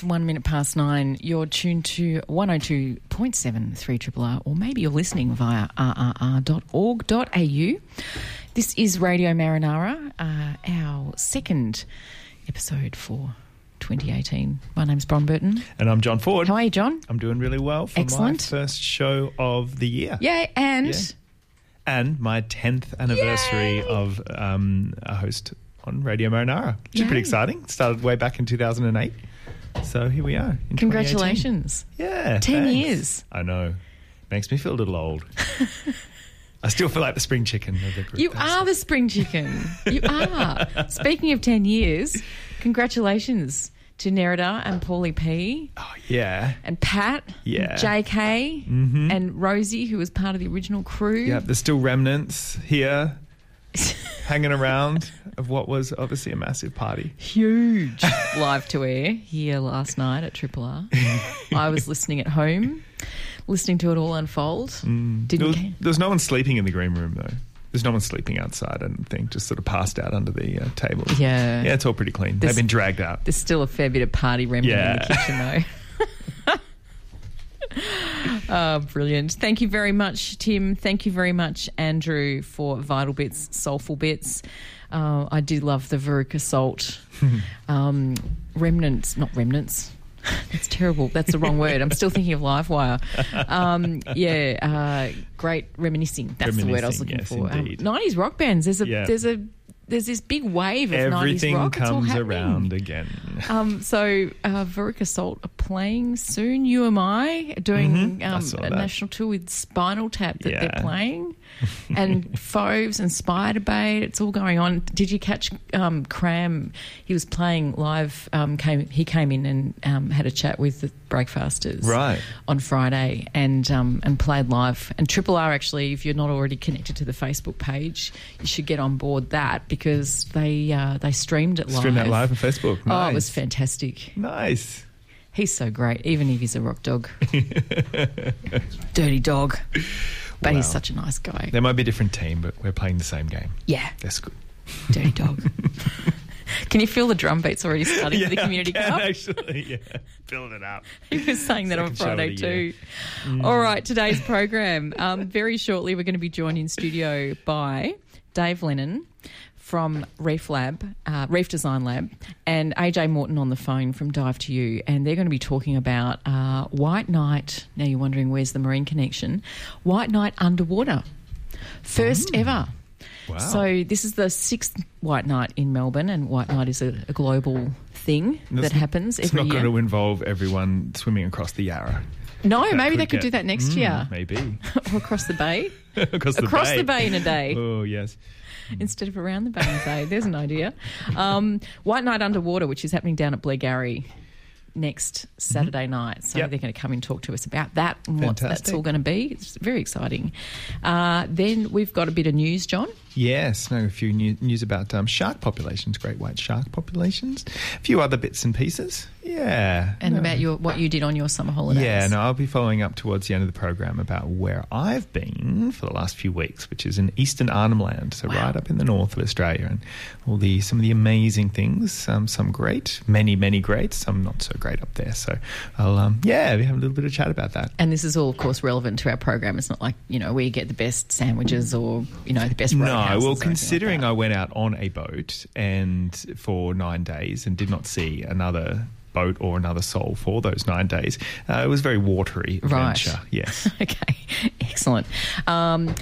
It's one minute past nine. You're tuned to 102.7 3RRR, or maybe you're listening via rrr.org.au. This is Radio Marinara, uh, our second episode for 2018. My name's Bron Burton. And I'm John Ford. How are you, John? I'm doing really well for Excellent. my first show of the year. Yay, and Yeah. And my 10th anniversary Yay. of um, a host on Radio Marinara, which is pretty exciting. Started way back in 2008. So here we are. congratulations. Yeah. 10 thanks. years. I know. Makes me feel a little old. I still feel like the spring chicken of the group. You though, are the spring chicken. You are. Speaking of 10 years, congratulations to Nerida and Paulie P. Oh, yeah. and Pat, Yeah. JK, Mhm. and Rosie, who was part of the original crew. Yeah, there's still remnants here hanging around of what was obviously a massive party. Huge live to air here last night at Triple R. I was listening at home, listening to it all unfold. There Didn't was, there was no one sleeping in the green room though. There's no one sleeping outside. I don't think. Just sort of passed out under the uh, table. Yeah. yeah, it's all pretty clean. This- They've been dragged out. There's still a fair bit of party remnant in the kitchen, though. oh, brilliant. Thank you very much, Tim. Thank you very much, Andrew, for Vital Bits, Soulful Bits. Uh, I did love the Veruca Salt. um, remnants, not remnants. That's terrible. That's the wrong word. I'm still thinking of Livewire. Um, yeah, uh, great reminiscing. That's the word I was looking yes, for. Um, 90s rock bands. There's a Yeah. there's a there's this big wave of Everything 90s rock. Comes around again. Um, so uh, Veruca Salt are playing soon. You and I are doing Mhm, um, a that. national tour with Spinal Tap that they're playing, and Fauves and Spiderbait. It's all going on. Did you catch um, Kram? He was playing live. Um, came he came in and um, had a chat with the Breakfasters Right. on Friday and um, and played live. And Triple R actually, if you're not already connected to the Facebook page, you should get on board that because they uh, they streamed it live. Stream that live on Facebook. Oh, it was fantastic. Nice. He's so great, even if he's a rock dog. Dirty dog. But he's such a nice guy. There might be a different team, but we're playing the same game. Yeah, That's good. dirty dog. Can you feel the drum beats already starting for the community I can, cup? actually. Yeah, build it up. He was saying that on Second show of Friday the year. too. All right, today's program. Um, very shortly, we're going to be joined in studio by Dave Lennon from Reef Lab, uh, Reef Design Lab, and AJ Morton on the phone from Dive to You, and they're going to be talking about uh, White Night. Now you're wondering where's the marine connection? White Night underwater, first ever. Wow. So this is the sixth White Night in Melbourne, and White Night is a, a global thing And that happens It's not year. going to involve everyone swimming across the Yarra. No, That maybe they could could do that next Mm, year. Maybe. or across the bay. across the Across bay. the bay in a day. Oh, yes. instead of around the bay and say, there's an idea. Um, White Night Underwater, which is happening down at Blairgowrie next Saturday night. So Mm-hmm. Yep. they're going to come and talk to us about that and what that's all going to be. It's very exciting. Uh, then we've got a bit of news, John. Yes, no, a few new, news about um, shark populations, great white shark populations, a few other bits and pieces. Yeah. and no. about your what you did on your summer holidays. Yeah, no, I'll be following up towards the end of the program about where I've been for the last few weeks, which is in Eastern Arnhem Land, so Wow. right up in the north of Australia, and all the some of the amazing things, um, some great, many many great, some not so great up there. So I'll um, yeah, we have a little bit of chat about that. And this is all, of course, relevant to our program. It's not like you know we get the best sandwiches or you know the best. No, well, considering like I went out on a boat and for nine days and did not see another boat or another soul for those nine days, uh, it was very watery Right. adventure. Yes. okay, excellent. Um,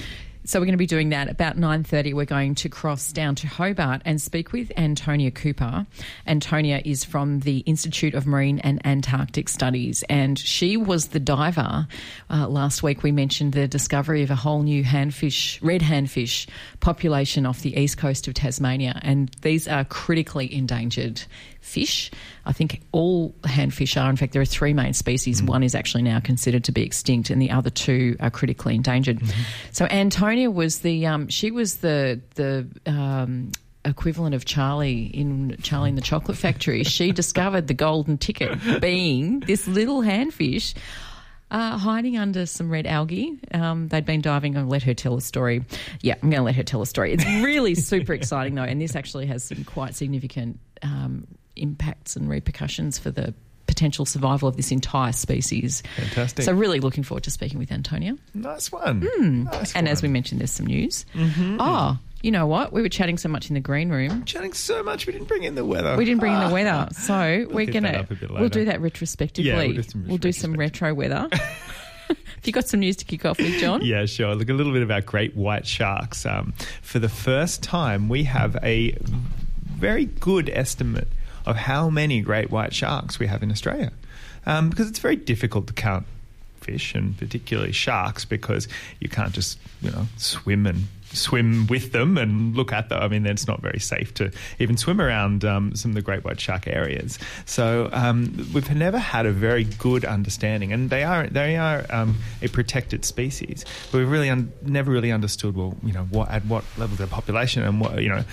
so we're going to be doing that about nine thirty. We're going to cross down to Hobart and speak with Antonia Cooper. Antonia is from the Institute of Marine and Antarctic Studies, and she was the diver. Uh, last week we mentioned the discovery of a whole new handfish, red handfish population off the east coast of Tasmania, and these are critically endangered fish. I think all handfish are. In fact, there are three main species. One is actually now considered to be extinct, and the other two are critically endangered. So Antonia was the um, she was the the um, equivalent of Charlie in Charlie in the Chocolate Factory. she discovered the golden ticket, being this little handfish. Uh, hiding under some red algae. Um, they'd been diving. I'll let her tell a story. Yeah, I'm going to let her tell a story. It's really super exciting, though, and this actually has some quite significant um, impacts and repercussions for the potential survival of this entire species. Fantastic. So, really looking forward to speaking with Antonia. Nice one. Nice Hmm. And as we mentioned, there's some news. Oh, you know what? We were chatting so much in the green room. chatting so much, we didn't bring in the weather. We didn't bring in the Ah. weather, so we're gonna that up a bit we'll do that retrospectively. Yeah, we'll do some We'll do some retro weather. Have you got some news to kick off with, John? Yeah, sure. Look a little bit about great white sharks. Um, for the first time, we have a very good estimate of how many great white sharks we have in Australia, um, because it's very difficult to count fish and particularly sharks because you can't just you know swim and swim with them and look at them. I mean, it's not very safe to even swim around um, some of the great white shark areas. So um, we've never had a very good understanding, and they are they are um, a protected species. But we've really un- never really understood well, you know, what at what level their population and what you know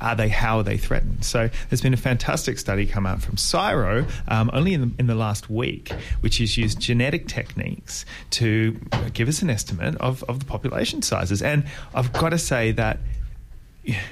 are they, how are they threatened. So there's been a fantastic study come out from CSIRO um, only in the, in the last week, which has used genetic techniques to give us an estimate of, of the population sizes. And I've got to say that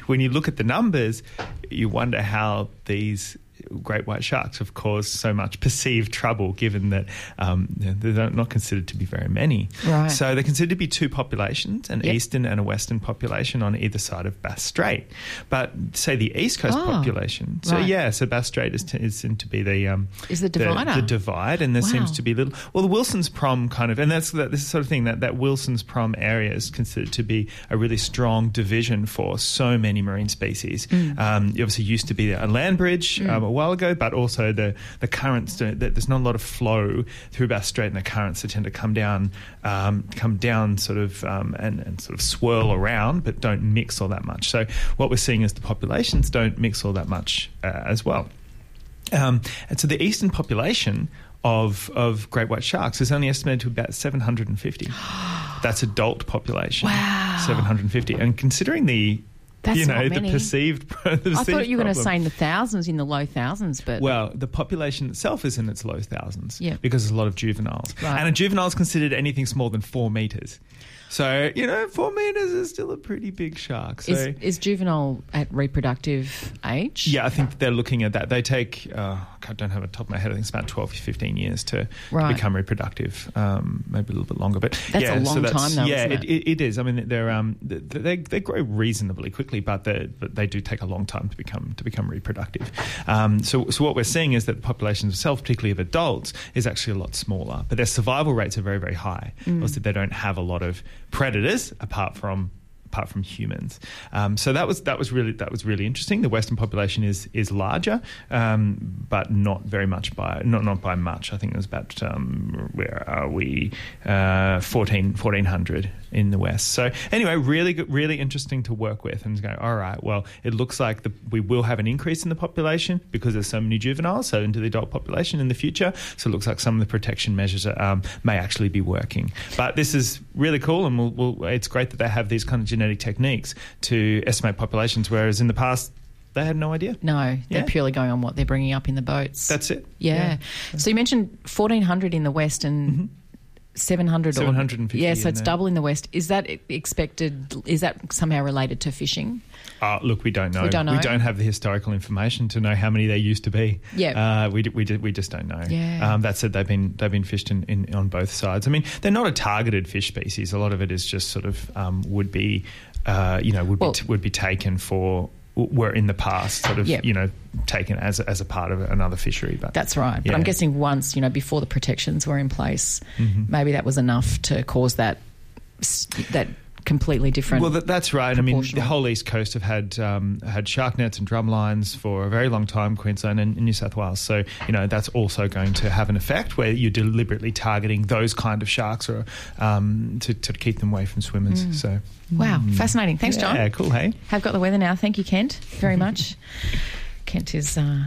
when you look at the numbers, you wonder how these great white sharks have caused so much perceived trouble, given that um, they're not considered to be very many. Right. So they're considered to be two populations, an Yep. eastern and a western population on either side of Bass Strait. But say the east coast Oh, population. So right. yeah, so Bass Strait is, to, is seen to be the um, Is the divider. the, divide, and there Wow. seems to be little. Well, the Wilson's Prom kind of, and that's that, this the sort of thing that that Wilson's Prom area is considered to be a really strong division for so many marine species. Mm. Um, it obviously used to be a land bridge um, a while ago, but also the the currents. There's not a lot of flow through Bass Strait, and the currents that tend to come down, um, come down, sort of, um, and, and sort of swirl around, but don't mix all that much. So what we're seeing is the populations don't mix all that much uh, as well. Um, and so the eastern population of of great white sharks is only estimated to about 750. That's adult population. Wow. 750. And considering the That's you know not the many. perceived the I perceived thought you were going to say in the thousands, in the low thousands, but well, the population itself is in its low thousands Yeah. because there's a lot of juveniles. Right. And a juvenile is considered anything smaller than four meters. So, you know, four meters is still a pretty big shark. So, is, is juvenile at reproductive age? yeah, I think they're looking at that. They take, uh, I don't have it top of my head, I think it's about 12 to 15 years to, Right. to become reproductive, um, maybe a little bit longer. But That's yeah, a so long that's- time though, Yeah, it? it, it is. I mean, they're, um, they, they grow reasonably quickly, but, they but they do take a long time to become to become reproductive. Um, so, so what we're seeing is that the population itself, particularly of adults, is actually a lot smaller, but their survival rates are very, very high. Mm. Obviously, they don't have a lot of predators apart from apart from humans. Um, so that was that was really that was really interesting. The Western population is is larger, um, but not very much by not not by much. I think it was about um, where are we uh, 14, 1400 in the West. So anyway, really really interesting to work with and go. All right, well, it looks like the, we will have an increase in the population because there's so many juveniles, so into the adult population in the future. So it looks like some of the protection measures um, may actually be working. But this is really cool, and we'll, we'll, it's great that they have these kind of genetic techniques to estimate populations. Whereas in the past, They had no idea. No, they're Yeah. purely going on what they're bringing up in the boats. That's it. Yeah. So you mentioned 1,400 in the West and mm-hmm. 700 or 750 Yeah, so it's there. double in the West. Is that expected? Is that somehow related to fishing? Uh, look, we don't know. We don't know. we don't have the historical information to know how many there used to be. Yeah. uh, we, we, we just don't know. Yeah. Um, that said, they've been they've been fished in, in, on both sides. I mean, they're not a targeted fish species. A lot of it is just sort of um, would be, uh, you know, would Well- be t- would be taken for were in the past sort of Yeah. you know taken as a, as a part of another fishery. But That's right. But Yeah. I'm guessing once, you know, before the protections were in place, Mm-hmm. maybe that was enough to cause that that completely different. Well, that, that's right. I mean, the whole east coast have had um, had shark nets and drum lines for a very long time, Queensland and New South Wales. So you know that's also going to have an effect where you're deliberately targeting those kind of sharks or um, to, to keep them away from swimmers. So wow, fascinating. Thanks, John. yeah, cool. Hey, Have got the weather now. Thank you, Kent, very much. Kent is uh,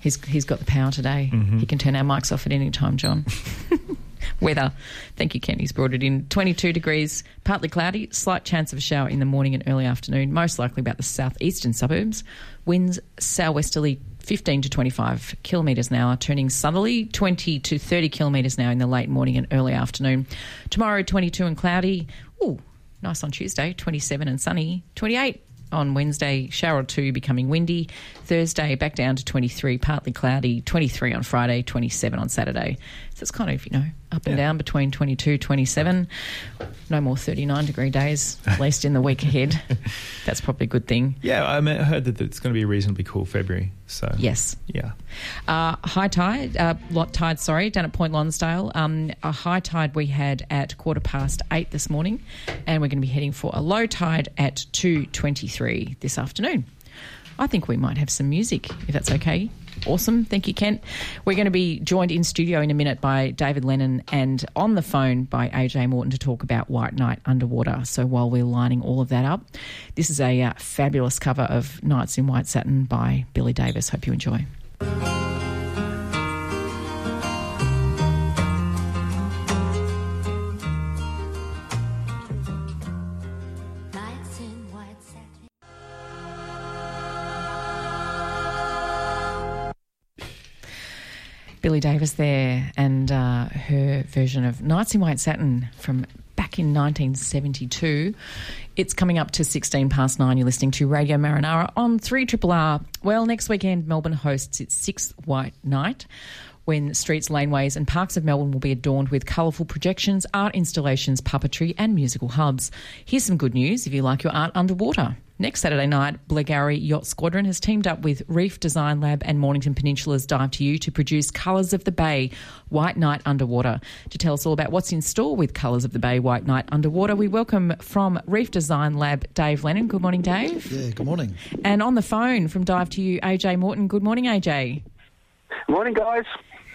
he's he's got the power today. He can turn our mics off at any time, John. weather. Thank you, Kent. He's brought it in. 22 degrees, partly cloudy, slight chance of a shower in the morning and early afternoon, most likely about the southeastern suburbs. Winds southwesterly 15 to 25 kilometres an hour, turning southerly 20 to 30 kilometres an hour in the late morning and early afternoon. Tomorrow, 22 and cloudy. Ooh, nice on Tuesday, 27 and sunny, 28 on Wednesday, shower or two becoming windy. Thursday, back down to 23, partly cloudy, 23 on Friday, 27 on Saturday. So it's kind of, you know, up and Yeah. down between 22, 27. No more 39 degree days, at least in the week ahead. That's probably a good thing. yeah, I, mean, I heard that it's going to be a reasonably cool February. So Yes. yeah. Uh, high tide, uh, lot tide, sorry, down at Point Lonsdale. Um, a high tide we had at quarter past eight this morning, and we're going to be heading for a low tide at two twenty-three this afternoon. I think we might have some music, if that's okay. Awesome. Thank you, Kent. We're going to be joined in studio in a minute by David Lennon and on the phone by AJ Morton to talk about White Night Underwater. So while we're lining all of that up, this is a uh, fabulous cover of Nights in White Satin by Billy Davis. Hope you enjoy. Billy Davis there and uh, her version of Nights in White Satin from back in 1972. It's coming up to 16 past nine. You're listening to Radio Marinara on 3 Triple R. Well, next weekend, Melbourne hosts its sixth White Night. When streets, laneways, and parks of Melbourne will be adorned with colourful projections, art installations, puppetry, and musical hubs. Here's some good news if you like your art underwater. Next Saturday night, Blairgowrie Yacht Squadron has teamed up with Reef Design Lab and Mornington Peninsula's Dive to You to produce Colours of the Bay White Night Underwater. To tell us all about what's in store with Colours of the Bay White Night Underwater, we welcome from Reef Design Lab Dave Lennon. Good morning, Dave. Yeah, good morning. And on the phone from Dive to You, AJ Morton. Good morning, AJ. Morning, guys.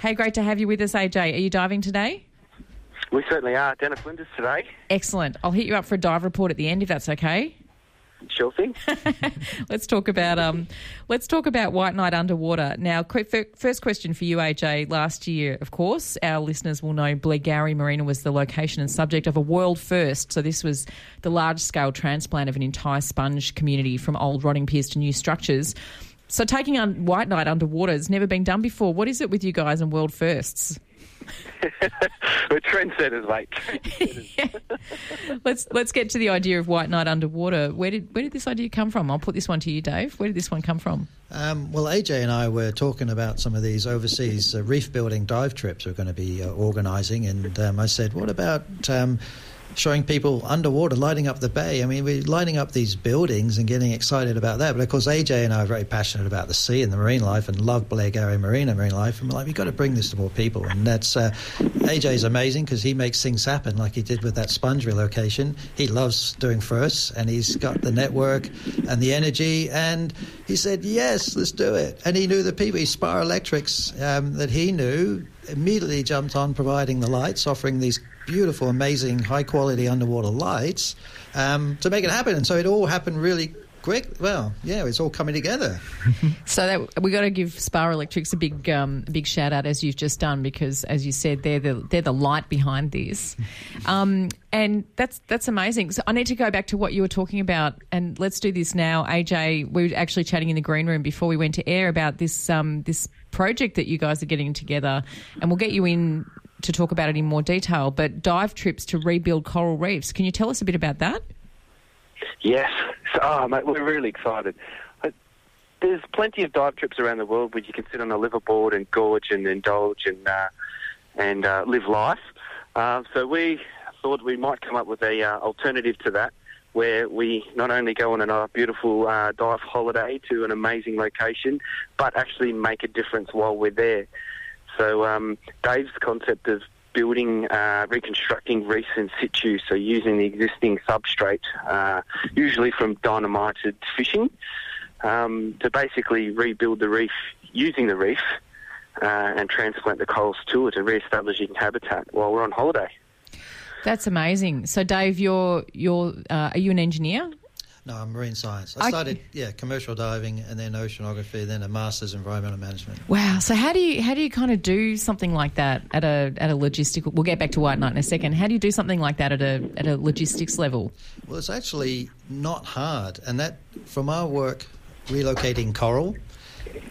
Hey, great to have you with us, AJ. Are you diving today? We certainly are. Dennis Flinders today. Excellent. I'll hit you up for a dive report at the end if that's okay. Sure thing. Let's talk about um, let's talk about White Night Underwater. Now, first question for you, AJ. Last year, of course, our listeners will know Blairgowrie Marina was the location and subject of a world first. So this was the large scale transplant of an entire sponge community from old rotting piers to new structures. So taking on White Night underwater has never been done before. What is it with you guys and world firsts? We're trendsetters, mate. Let's let's get to the idea of White Night underwater. Where did where did this idea come from? I'll put this one to you, Dave. Where did this one come from? Um, well, AJ and I were talking about some of these overseas uh, reef building dive trips we're going to be uh, organising, and um, I said, what about um, showing people underwater, lighting up the bay? I mean, we're lighting up these buildings and getting excited about that. But of course, AJ and I are very passionate about the sea and the marine life and love Blairgowrie Marina marine life. And we're like, we've got to bring this to more people. And that's uh, AJ's amazing because he makes things happen like he did with that sponge relocation. He loves doing firsts and he's got the network and the energy. And he said, yes, let's do it. And he knew the people, Spar Electrics, um, that he knew, immediately jumped on providing the lights, offering these beautiful, amazing, high quality underwater lights um, to make it happen. And so it all happened really quick. Well, yeah, it's all coming together. So that we got to give Spar Electrics a big, um, big shout out as you've just done because, as you said, they're the they're the light behind this, um, and that's that's amazing. So I need to go back to what you were talking about, and let's do this now. AJ, we were actually chatting in the green room before we went to air about this um, this project that you guys are getting together, and we'll get you in to talk about it in more detail. But dive trips to rebuild coral reefs. Can you tell us a bit about that? Yes. Oh, mate, we're really excited. Uh, There's plenty of dive trips around the world where you can sit on a liveaboard and gorge and indulge and uh, and uh, live life. Uh, so we thought we might come up with a uh, alternative to that, where we not only go on a beautiful uh, dive holiday to an amazing location, but actually make a difference while we're there. So um, Dave's concept of building, uh, reconstructing reefs in situ, so using the existing substrate, uh, usually from dynamited fishing, um, to basically rebuild the reef using the reef uh, and transplant the corals to it, and re-establishing habitat while we're on holiday. That's amazing. So, Dave, you're you're uh, are you an engineer? No, I'm marine science. I I- started, yeah, commercial diving and then oceanography, then a master's in environmental management. Wow. So how do you how do you kind of do something like that at a at a logistical? We'll get back to White Night in a second. How do you do something like that at a at a logistics level? Well, it's actually not hard, and that from our work relocating coral,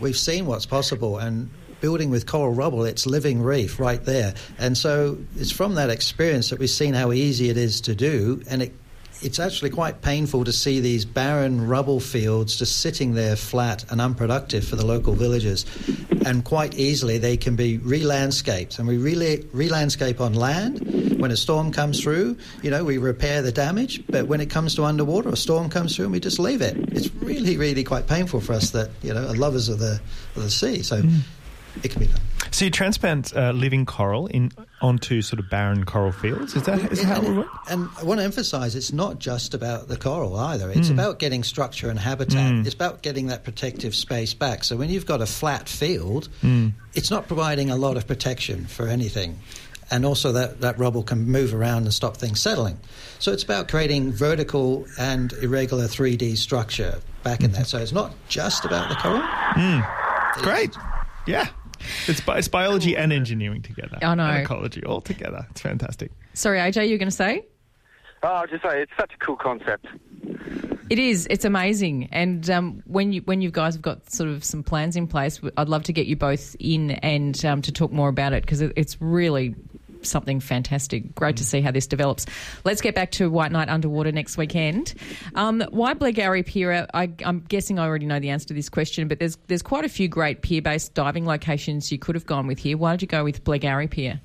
we've seen what's possible and. Building with coral rubble, it's living reef right there, and so it's from that experience that we've seen how easy it is to do, and it it's actually quite painful to see these barren rubble fields just sitting there flat and unproductive for the local villagers. And quite easily they can be re-landscaped. And we re- re-landscape on land. When a storm comes through, you know, we repair the damage. But when it comes to underwater, a storm comes through and we just leave it. It's really, really quite painful for us that, you know, are lovers of the, of the sea. So hmm. it can be done. So you transplant uh, living coral in onto sort of barren coral fields. Is that is that how it would work? And I want to emphasize it's not just about the coral either. It's hmm. about getting structure and habitat. Hmm. It's about getting that protective space back. So when you've got a flat field, hmm. it's not providing a lot of protection for anything. And also that, that rubble can move around and stop things settling. So it's about creating vertical and irregular 3D structure back in that. So it's not just about the coral. It's- Great. Yeah. It's, it's biology and engineering together. I know. And ecology all together. It's fantastic. Sorry, AJ, you were going to say? Oh, I'll just say it's such a cool concept. It is. It's amazing. And um, when you when you guys have got sort of some plans in place, I'd love to get you both in and um, to talk more about it because it, it's really something fantastic. Great to see how this develops. Let's get back to White Night Underwater next weekend. Um, why Blairgowrie Pier? I, I'm guessing I already know the answer to this question, but there's there's quite a few great pier based diving locations you could have gone with here. Why did you go with Blairgowrie Pier?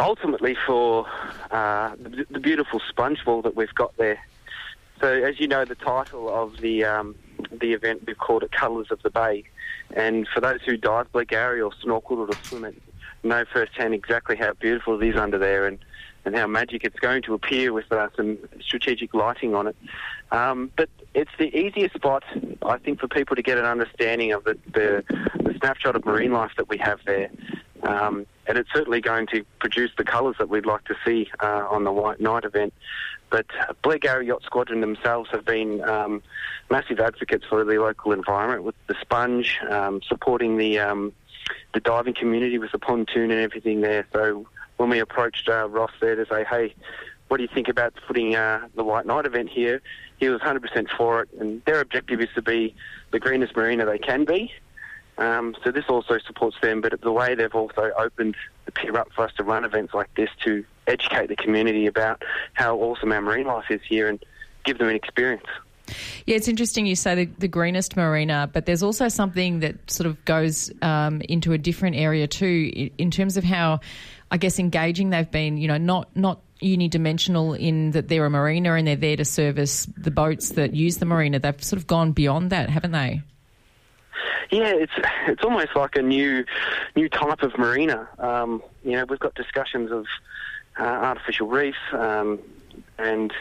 ultimately for uh, the, the beautiful sponge wall that we've got there. So, as you know, the title of the um, the event we've called it Colours of the Bay," and for those who dive Blairgowrie or snorkel or swim it, know firsthand exactly how beautiful it is under there and. And how magic it's going to appear with uh, some strategic lighting on it. Um, but it's the easiest spot, I think, for people to get an understanding of the, the, the snapshot of marine life that we have there. Um, and it's certainly going to produce the colours that we'd like to see uh, on the White Night event. But Blairgowrie Yacht Squadron themselves have been um, massive advocates for the local environment with the sponge, um, supporting the um, the diving community with the pontoon and everything there. So when we approached uh, Ross there to say, hey, what do you think about putting uh, the White Night event here? He was 100% for it, and their objective is to be the greenest marina they can be. Um, so this also supports them, but the way they've also opened the pier up for us to run events like this to educate the community about how awesome our marine life is here and give them an experience. Yeah, it's interesting you say the, the greenest marina, but there's also something that sort of goes um, into a different area too, in terms of how, I guess, engaging they've been. You know, not not unidimensional in that they're a marina and they're there to service the boats that use the marina. They've sort of gone beyond that, haven't they? Yeah, it's it's almost like a new new type of marina. Um, you know, we've got discussions of uh, artificial reef um, and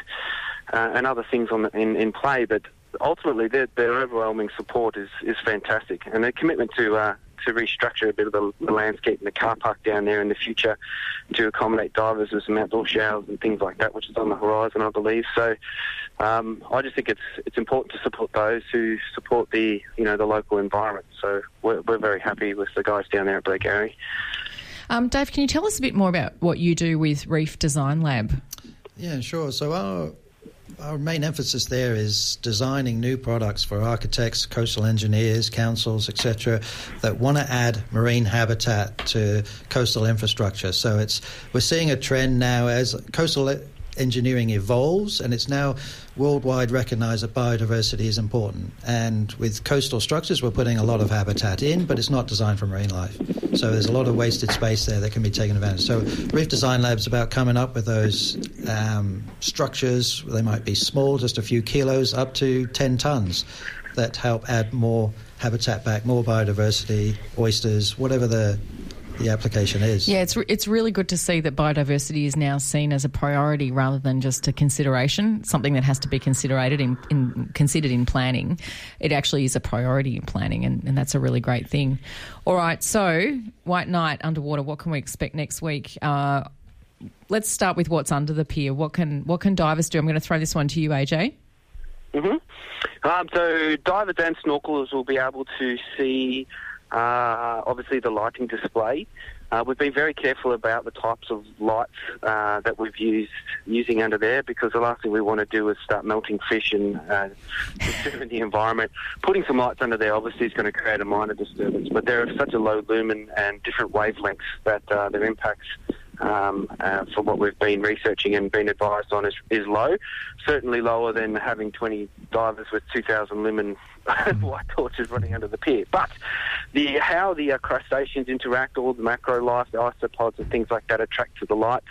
uh, and other things on the, in in play, but ultimately their, their overwhelming support is is fantastic, and their commitment to. Uh, to restructure a bit of the, the landscape and the car park down there in the future to accommodate divers with some outdoor showers and things like that, which is on the horizon, I believe. So um, I just think it's it's important to support those who support the you know the local environment. So we're, we're very happy with the guys down there at Blackberry. Um, Dave, can you tell us a bit more about what you do with Reef Design Lab? Yeah, sure. So our our main emphasis there is designing new products for architects, coastal engineers, councils, etc., that want to add marine habitat to coastal infrastructure. So it's we're seeing a trend now as coastal engineering evolves, and it's now worldwide recognise that biodiversity is important. And with coastal structures, we're putting a lot of habitat in, but it's not designed for marine life. So there's a lot of wasted space there that can be taken advantage. So Reef Design Lab's about coming up with those um, structures. They might be small, just a few kilos, up to 10 tons, that help add more habitat back, more biodiversity, oysters, whatever the the application is. Yeah, it's re- it's really good to see that biodiversity is now seen as a priority rather than just a consideration, something that has to be considered in, in considered in planning. It actually is a priority in planning, and, and that's a really great thing. All right, so White Night underwater. What can we expect next week? Uh, let's start with what's under the pier. What can what can divers do? I'm going to throw this one to you, AJ. hmm Um, so divers and snorkelers will be able to see, uh, obviously, the lighting display. Uh, we've been very careful about the types of lights uh, that we've used using under there because the last thing we want to do is start melting fish and uh, disturbing the environment. Putting some lights under there obviously is going to create a minor disturbance, but they're of such a low lumen and different wavelengths that uh, their impacts um, uh, for what we've been researching and been advised on is, is low. Certainly lower than having 20 divers with 2,000 lumen white torches running under the pier. But the how the uh, crustaceans interact, all the macro life, the isopods and things like that attract to the lights,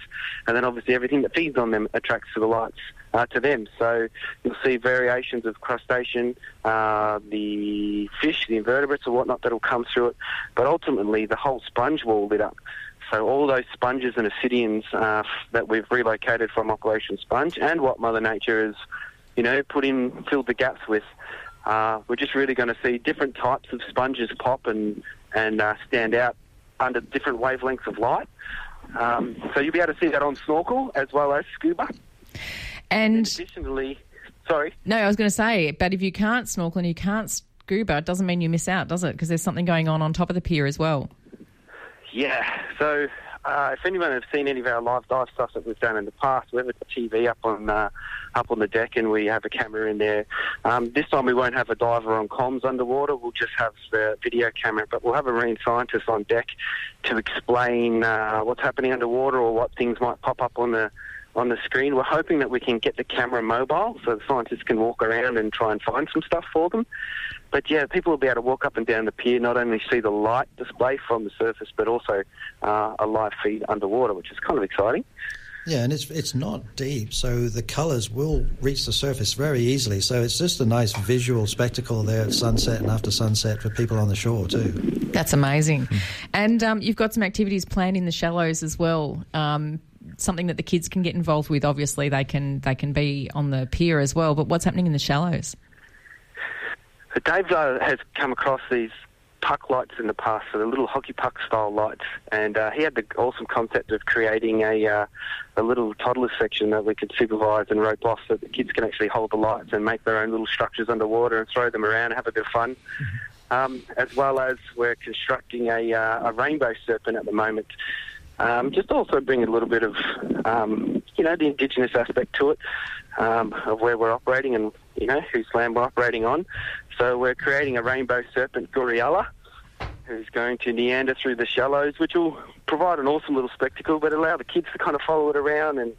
and then obviously everything that feeds on them attracts to the lights. Uh, to them, so you'll see variations of crustacean, uh, the fish, the invertebrates, or whatnot that'll come through it. But ultimately, the whole sponge wall lit up. So all those sponges and ascidians uh, that we've relocated from Operation Sponge and what Mother Nature has, you know, put in, filled the gaps with, uh, we're just really going to see different types of sponges pop and, and uh, stand out under different wavelengths of light. Um, so you'll be able to see that on snorkel as well as scuba. And Additionally, sorry. no, I was going to say, but if you can't snorkel and you can't scuba, it doesn't mean you miss out, does it? Because there's something going on on top of the pier as well. Yeah. So, uh, if anyone has seen any of our live dive stuff that we've done in the past, we have a TV up on uh, up on the deck, and we have a camera in there. Um, this time, we won't have a diver on comms underwater. We'll just have the video camera, but we'll have a marine scientist on deck to explain uh, what's happening underwater or what things might pop up on the on the screen. We're hoping that we can get the camera mobile so the scientists can walk around and try and find some stuff for them. But yeah, people will be able to walk up and down the pier, not only see the light display from the surface, but also uh, a live feed underwater, which is kind of exciting. Yeah, and it's it's not deep, so the colours will reach the surface very easily. So it's just a nice visual spectacle there at sunset and after sunset for people on the shore too. That's amazing. And um, you've got some activities planned in the shallows as well. Um, something that the kids can get involved with. Obviously, they can they can be on the pier as well. But what's happening in the shallows? Dave uh, has come across these puck lights in the past, so the little hockey puck style lights, and uh, he had the awesome concept of creating a uh, a little toddler section that we could supervise and rope off, so the kids can actually hold the lights and make their own little structures underwater and throw them around and have a bit of fun. Um, as well as we're constructing a, uh, a rainbow serpent at the moment. Um, just also bring a little bit of, um, you know, the indigenous aspect to it, um, of where we're operating and, you know, whose land we're operating on. So we're creating a rainbow serpent Guriella, who's going to meander through the shallows, which will provide an awesome little spectacle, but allow the kids to kind of follow it around and,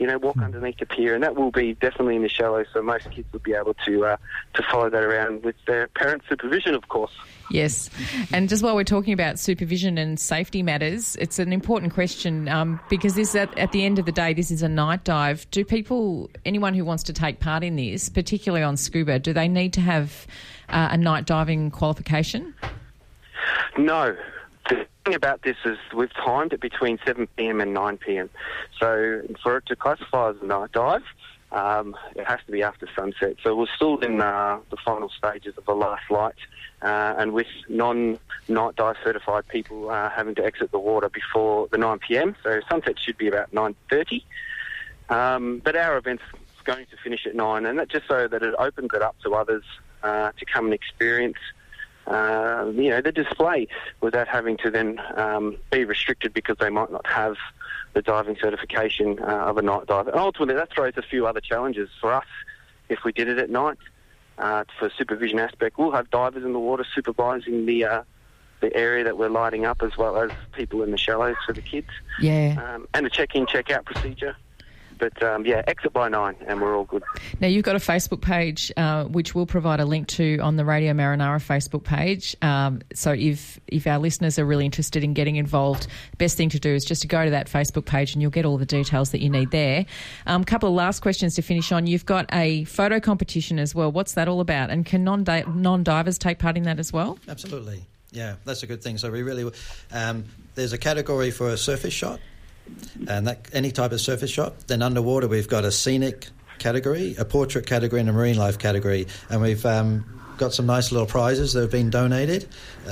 you know, walk underneath the pier. And that will be definitely in the shallow, so most kids will be able to uh, to follow that around with their parents' supervision, of course. Yes. And just while we're talking about supervision and safety matters, it's an important question um, because this at, at the end of the day, this is a night dive. Do people, anyone who wants to take part in this, particularly on scuba, do they need to have uh, a night diving qualification? No. Thing about this is we've timed it between 7 p.m. and 9 p.m. So for it to classify as a night dive, um, it has to be after sunset. So we're still in uh, the final stages of the last light, uh, and with non-night dive certified people uh, having to exit the water before the 9 p.m. So sunset should be about 9:30. Um, but our event's going to finish at nine, and that just so that it opens it up to others uh, to come and experience. Uh, you know the display without having to then um, be restricted because they might not have the diving certification uh, of a night diver. And ultimately, that throws a few other challenges for us if we did it at night. Uh, for supervision aspect, we'll have divers in the water supervising the uh, the area that we're lighting up, as well as people in the shallows for the kids, Yeah. um, and a check-in, check-out procedure. But um, yeah, exit by nine, and we're all good. Now, you've got a Facebook page, uh, which we'll provide a link to on the Radio Marinara Facebook page. Um, so, if, if our listeners are really interested in getting involved, the best thing to do is just to go to that Facebook page and you'll get all the details that you need there. A um, couple of last questions to finish on. You've got a photo competition as well. What's that all about? And can non non divers take part in that as well? Absolutely. Yeah, that's a good thing. So we really, um, there's a category for a surface shot, and that any type of surface shot. Then underwater, we've got a scenic category, a portrait category, and a marine life category, and we've um, got some nice little prizes that have been donated.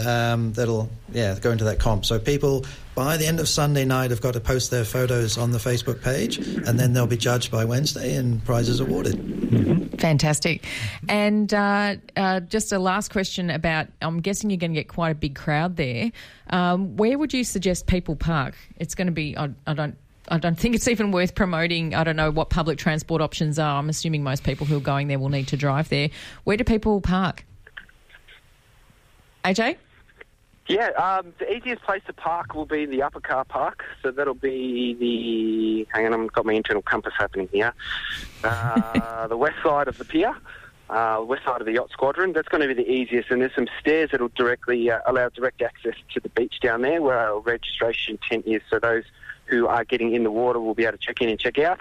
Um, that'll yeah go into that comp. So people by the end of Sunday night have got to post their photos on the Facebook page, and then they'll be judged by Wednesday and prizes awarded. Fantastic. And uh, uh, just a last question about I'm guessing you're going to get quite a big crowd there. Um, where would you suggest people park? It's going to be, I, I don't. I don't think it's even worth promoting. I don't know what public transport options are. I'm assuming most people who are going there will need to drive there. Where do people park? AJ? Yeah, um, the easiest place to park will be the upper car park. So that'll be the. Hang on, I've got my internal compass happening here. Uh, the west side of the pier, uh, west side of the yacht squadron. That's going to be the easiest. And there's some stairs that'll directly uh, allow direct access to the beach down there, where our registration tent is. So those who are getting in the water will be able to check in and check out.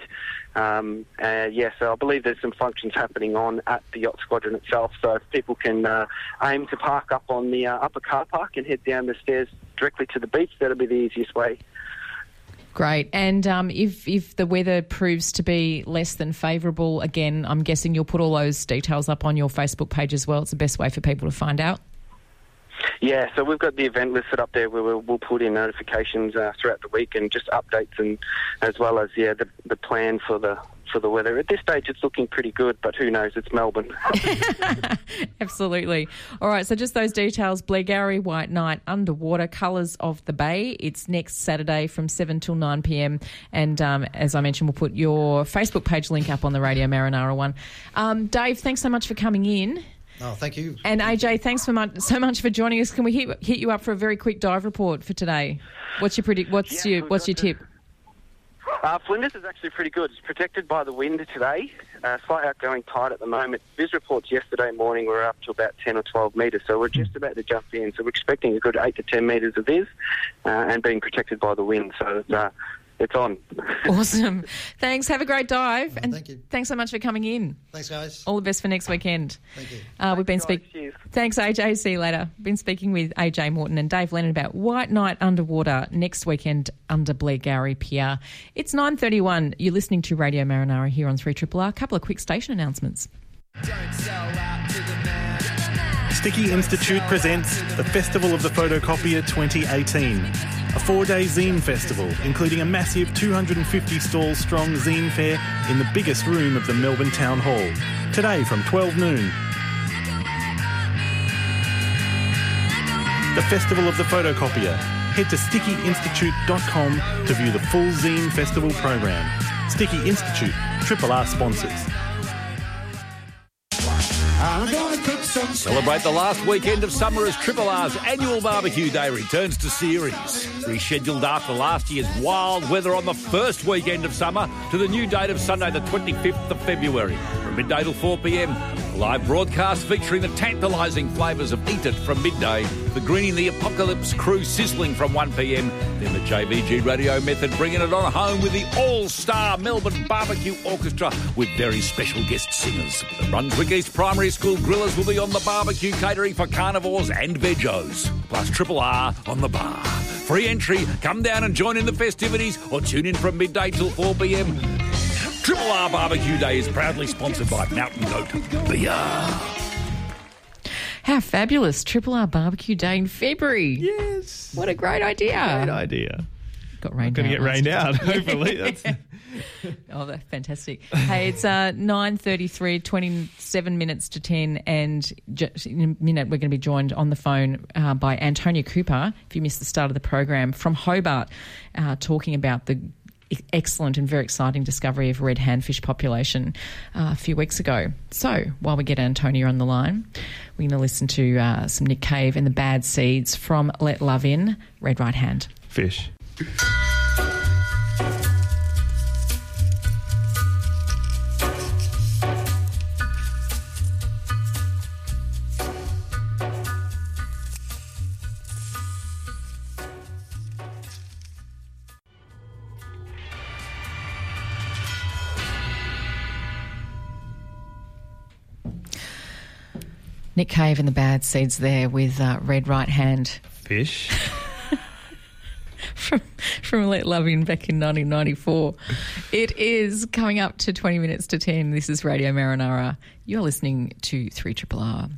Um, uh, yeah, so I believe there's some functions happening on at the yacht squadron itself. So people can uh, aim to park up on the uh, upper car park and head down the stairs directly to the beach, that'll be the easiest way. Great. And um, if if the weather proves to be less than favourable, again, I'm guessing you'll put all those details up on your Facebook page as well. It's the best way for people to find out. Yeah, so we've got the event listed up there where we'll, we'll put in notifications uh, throughout the week and just updates and as well as yeah the the plan for the for the weather. At this stage, it's looking pretty good, but who knows? It's Melbourne. Absolutely. All right, so just those details Blairgowrie White Night Underwater Colours of the Bay. It's next Saturday from 7 till 9 pm. And um, as I mentioned, we'll put your Facebook page link up on the Radio Marinara one. Um, Dave, thanks so much for coming in. Oh, thank you. And AJ, thanks for much, so much for joining us. Can we hit, hit you up for a very quick dive report for today? What's your predict? What's Yeah, your What's your tip? Uh, Flinders is actually pretty good. It's protected by the wind today. Uh, slight outgoing tide at the moment. Viz reports yesterday morning were up to about 10 or 12 metres, so we're just about to jump in. So we're expecting a good 8 to 10 metres of Viz uh, and being protected by the wind. So it's, uh, it's on. Awesome. Thanks. Have a great dive. And thank you. Thanks so much for coming in. Thanks, guys. All the best for next weekend. Thank you. Uh, we've been speaking. Thanks, AJ. See you later. Been speaking with AJ Morton and Dave Lennon about White Night Underwater next weekend under Blair Blairgowrie Pier. It's nine thirty-one. You're listening to Radio Marinara here on Three Triple R. A couple of quick station announcements. Sticky Institute presents the Festival of the Photocopier 2018, a four day zine festival, including a massive 250 stall strong zine fair in the biggest room of the Melbourne Town Hall. Today from 12 noon. The Festival of the Photocopier. Head to stickyinstitute.com to view the full zine festival program. Sticky Institute, Triple R sponsors. Celebrate the last weekend of summer as Triple R's annual barbecue day returns to CERES. Rescheduled after last year's wild weather on the first weekend of summer to the new date of Sunday, the 25th of February, midday till 4 pm. Live broadcast featuring the tantalising flavours of Eat It from midday, the Greening the Apocalypse crew sizzling from 1 pm, then the JVG radio method bringing it on home with the all star Melbourne Barbecue Orchestra with very special guest singers. The Brunswick East Primary School grillers will be on the barbecue catering for carnivores and vegos, plus Triple R on the bar. Free entry, come down and join in the festivities or tune in from midday till 4 pm. Triple R Barbecue Day is proudly sponsored by Mountain Goat Beer. How fabulous! Triple R Barbecue Day in February. Yes. What a great idea. Great idea. got rained Going to out get rained out, hopefully. That's, Oh, that's fantastic. Hey, it's uh, 9.33, 27 minutes to 10, and in a minute we're going to be joined on the phone uh, by Antonia Cooper, if you missed the start of the program, from Hobart, uh, talking about the excellent and very exciting discovery of red handfish population uh, a few weeks ago. So while we get Antonia on the line, we're going to listen to uh, some Nick Cave and the Bad Seeds from Let Love In, Red Right Hand. fish. Nick Cave and the Bad Seeds there with uh, Red Right Hand. Fish. from from Let Love In back in 1994. It is coming up to 20 minutes to 10. This is Radio Marinara. You're listening to 3 Triple R.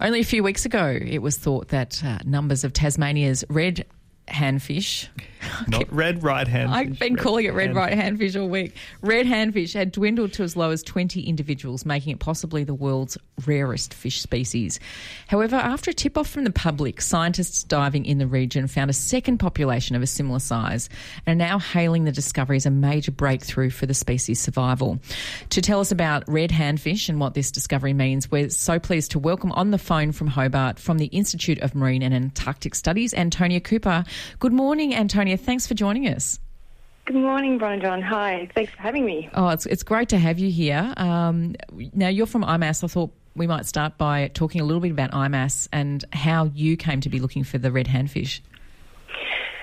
Only a few weeks ago, it was thought that uh, numbers of Tasmania's red handfish. Not red right hand. I've been calling it red hand right handfish all week. Red handfish had dwindled to as low as 20 individuals, making it possibly the world's rarest fish species. However, after a tip off from the public, scientists diving in the region found a second population of a similar size and are now hailing the discovery as a major breakthrough for the species' survival. To tell us about red handfish and what this discovery means, we're so pleased to welcome on the phone from Hobart from the Institute of Marine and Antarctic Studies, Antonia Cooper. Good morning, Antonia. Thanks for joining us. Good morning, Bron John. Hi, thanks for having me. Oh, it's, it's great to have you here. Um, now, you're from IMAS. I thought we might start by talking a little bit about IMAS and how you came to be looking for the red handfish.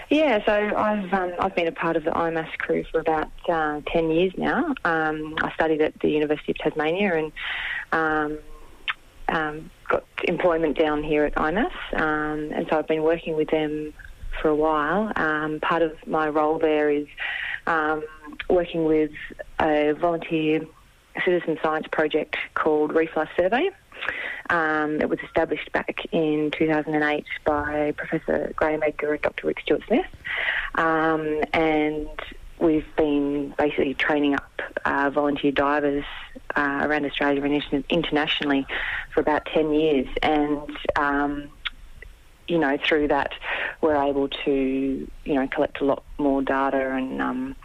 Yeah, so I've um, I've been a part of the IMAS crew for about uh, ten years now. Um, I studied at the University of Tasmania and um, um, got employment down here at IMAS, um, and so I've been working with them for a while. Um, part of my role there is um, working with a volunteer citizen science project called Reef Life Survey. Um, it was established back in 2008 by Professor Graham Edgar and Dr. Rick Stuart Smith. Um, and we've been basically training up uh, volunteer divers uh, around Australia and internationally for about 10 years. And um, you know, through that, we're able to, you know, collect a lot more data and um,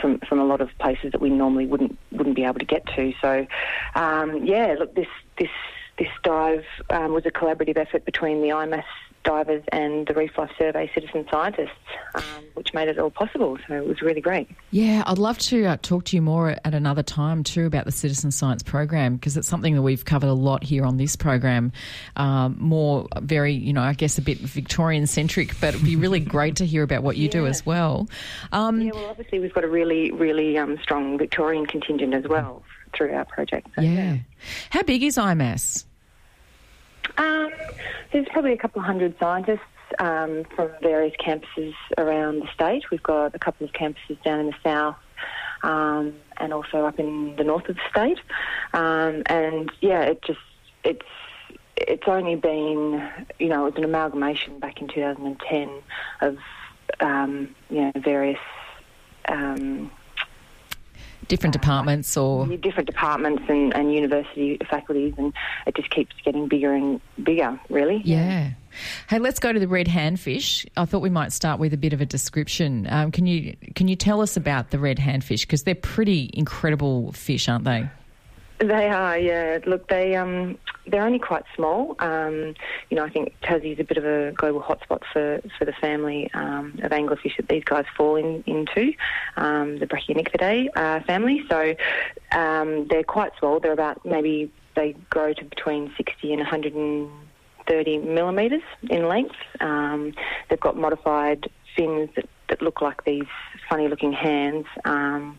from from a lot of places that we normally wouldn't wouldn't be able to get to. So, um, yeah, look, this this this dive um, was a collaborative effort between the IMAS divers and the Reef Life Survey citizen scientists, um, which made it all possible. So it was really great. Yeah, I'd love to uh, talk to you more at another time too about the citizen science program because it's something that we've covered a lot here on this program. Um, more very, you know, I guess a bit Victorian centric, but it'd be really great to hear about what you do as well. Um, Yeah, well, obviously we've got a really really um, strong Victorian contingent as well through our project. So, yeah. How big is IMAS? Um, there's probably a couple of hundred scientists um, from various campuses around the state. We've got a couple of campuses down in the south um, and also up in the north of the state. Um, and yeah, it just it's it's only been you know it was an amalgamation back in 2010 of um, you know various. Um, Different departments or different departments and, and university faculties, and it just keeps getting bigger and bigger, really. yeah. Hey, let's go to the red handfish. I thought we might start with a bit of a description. Um, can you can you tell us about the red handfish because they're pretty incredible fish, aren't they? They are, yeah. Look, they um, they're only quite small. Um, you know, I think Tassie's a bit of a global hotspot for, for the family um, of anglerfish that these guys fall in, into, um, the Brachionichthyidae uh, family. So um, they're quite small. They're about maybe they grow to between 60 and 130 millimetres in length. Um, they've got modified fins that, that look like these funny-looking hands. Um,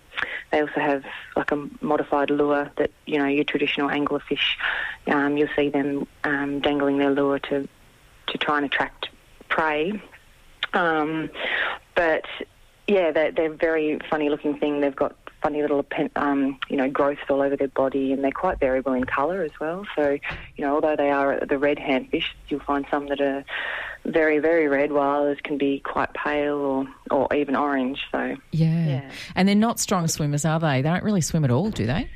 they also have like a modified lure that you know your traditional anglerfish. Um, you'll see them um, dangling their lure to to try and attract prey. Um, but yeah, they're, they're very funny-looking thing. They've got funny little um, you know growths all over their body, and they're quite variable in colour as well. So you know, although they are the red handfish, you'll find some that are very very red, while others can be quite pale or or even orange. So Yeah. Yeah. And they're not strong swimmers, are they? They don't really swim at all, do they?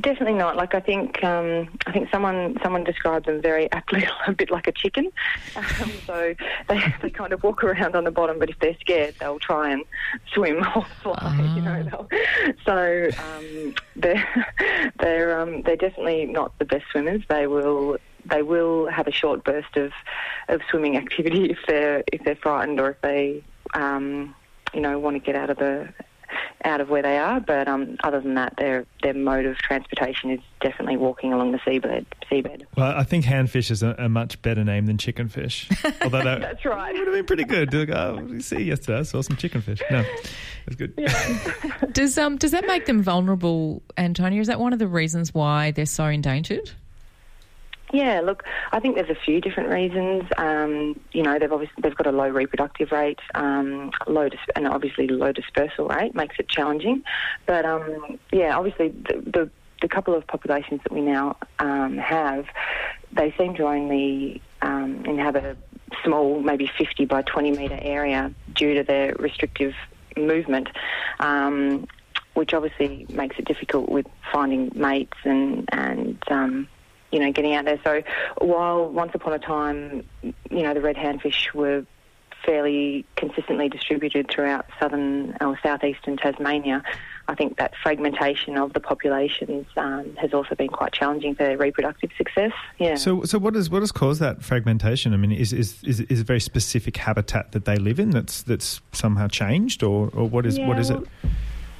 Definitely not. Like I think, um, I think someone someone described them very aptly, a bit like a chicken. Um, so they, they kind of walk around on the bottom, but if they're scared, they'll try and swim or fly. You know, they'll, so um, they're they're um, they're definitely not the best swimmers. They will they will have a short burst of of swimming activity if they're if they're frightened or if they um, you know want to get out of the out of where they are. But um, other than that, their their mode of transportation is definitely walking along the seabed. Seabed. Well, I think handfish is a, a much better name than chickenfish. Although that That's right. would have been pretty good. Like, oh, you see, yesterday I saw some chickenfish. No, it was good. Does um does that make them vulnerable, Antonia? Is that one of the reasons why they're so endangered? Yeah, look, I think there's a few different reasons. Um, you know, they've obviously they've got a low reproductive rate, um, low dis- and obviously low dispersal rate makes it challenging. But um, yeah, obviously the, the the couple of populations that we now um, have, they seem to only um, inhabit a small, maybe 50 by 20 metre area due to their restrictive movement. Um, which obviously makes it difficult with finding mates and and um, you know getting out there. So while once upon a time, you know, the red handfish were fairly consistently distributed throughout southern or southeastern Tasmania. I think that fragmentation of the populations um, has also been quite challenging for their reproductive success. Yeah. So, so what is what has caused that fragmentation? I mean, is is is, is a very specific habitat that they live in that's that's somehow changed, or, or what is what Yeah, is it?